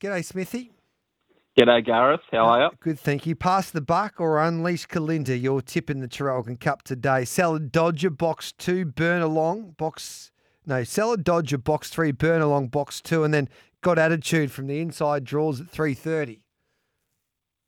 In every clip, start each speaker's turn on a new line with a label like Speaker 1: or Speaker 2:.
Speaker 1: G'day, Smithy.
Speaker 2: G'day, Gareth. How are you?
Speaker 1: Good, thank you. Pass the buck or unleash Kalinda, your tip in the Traralgon Cup today. Salad Dodger, box two, burn along, box. No, Salad Dodger, box three, burn along, box two, and then got attitude from the inside draws at 3.30.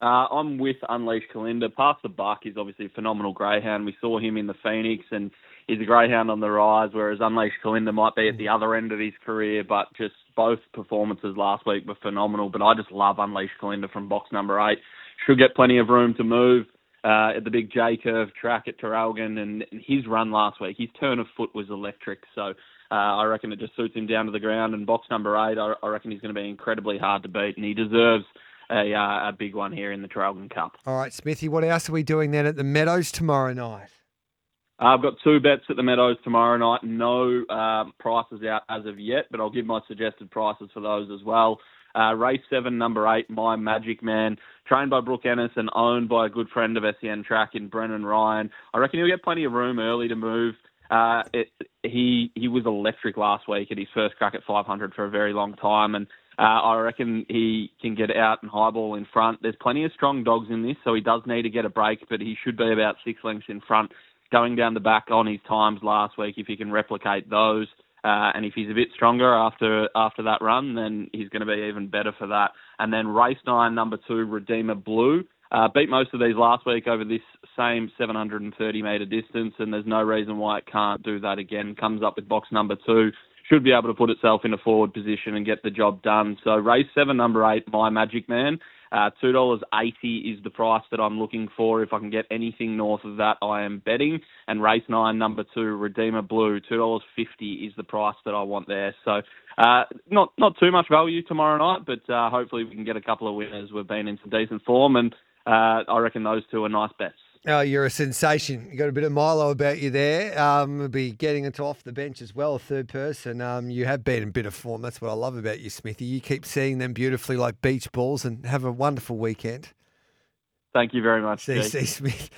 Speaker 2: Uh, I'm with Unleash Kalinda. Pass the buck is obviously a phenomenal greyhound. We saw him in the Phoenix, and he's a greyhound on the rise. Whereas Unleash Kalinda might be at the other end of his career, but just both performances last week were phenomenal. But I just love Unleash Kalinda from box number eight. Should get plenty of room to move uh, at the big J curve track at Traralgon, and his run last week, his turn of foot was electric. So. Uh, I reckon it just suits him down to the ground. And box number eight, I, I reckon he's going to be incredibly hard to beat, and he deserves a, uh, a big one here in the Traralgon Cup.
Speaker 1: All right, Smithy, what else are we doing then at the Meadows tomorrow night?
Speaker 2: Uh, I've got two bets at the Meadows tomorrow night. No um, prices out as of yet, but I'll give my suggested prices for those as well. Uh, race seven, number eight, My Magic Man, trained by Brooke Ennis and owned by a good friend of SEN Track in Brennan Ryan. I reckon he'll get plenty of room early to move. Uh, it, he he was electric last week at his first crack at 500 for a very long time, and uh, I reckon he can get out and highball in front. There's plenty of strong dogs in this, so he does need to get a break, but he should be about six lengths in front, going down the back on his times last week. If he can replicate those, uh, and if he's a bit stronger after after that run, then he's going to be even better for that. And then race nine, number two, Redeemer Blue. Uh, beat most of these last week over this same 730 metre distance, and there's no reason why it can't do that again. Comes up with box number two should be able to put itself in a forward position and get the job done. So race seven, number eight, My Magic Man. Uh, Two dollars eighty is the price that I'm looking for. If I can get anything north of that, I am betting. And race nine, number two, Redeemer Blue, two dollars fifty is the price that I want there. So uh, not not too much value tomorrow night, but uh, hopefully we can get a couple of winners. We've been in some decent form, and uh, I reckon those two are nice bets.
Speaker 1: Oh, you're a sensation. You got a bit of Milo about you there. Um, we'll be getting it off the bench as well, third person. Um, you have been in a bit of form. That's what I love about you, Smithy. You keep seeing them beautifully like beach balls and have a wonderful weekend.
Speaker 2: Thank you very much.
Speaker 1: CC Smith,